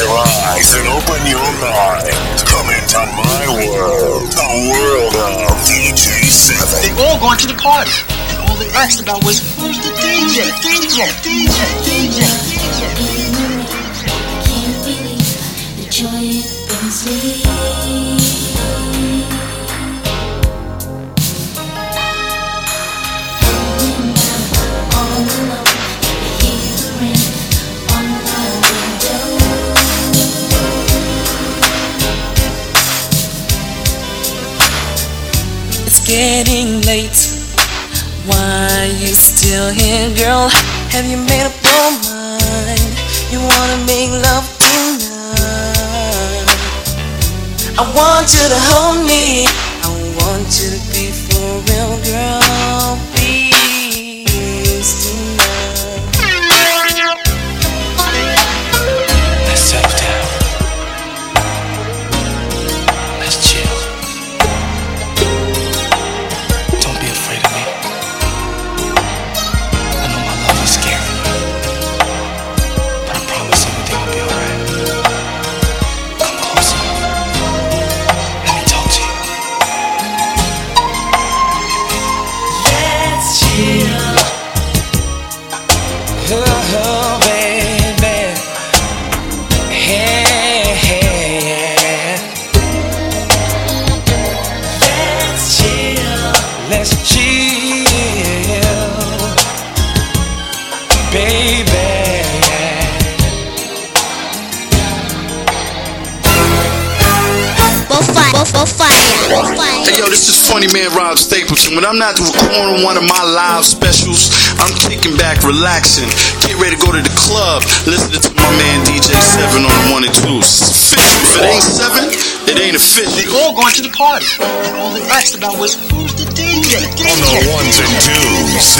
your eyes and open your mind. Come into my world, the world of DJ7. They all gone to the party. And all they asked about was, who's the DJ? DJ, DJ, DJ, DJ. Can't believe the joy it brings me. Getting late. Why you still here, girl? Have you made up your mind? You wanna make love tonight? I want you to hold me. I want you to be for real, girl. Baby. Both fire, both, both fire, both fire. Hey yo, this is Funny Man Rob Stapleton. When I'm not recording one of my live specials, I'm kicking back, relaxing, get ready to go to the club, listening to my man DJ Seven on the one and two. It's official. If it ain't seven, it ain't They official. all gone to the party. And all they asked about was, who's the DJ? DJ. On the ones and twos, this is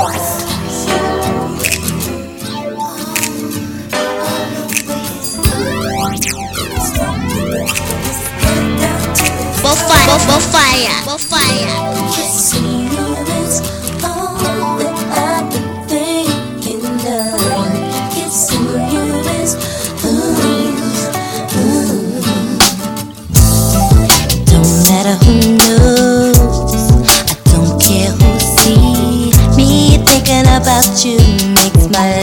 bonfire, bonfire, bonfire. Kissing you is all that I've been thinking of. Kissing you is ooh, ooh. Don't matter who knows, I don't care who sees me thinking about you makes my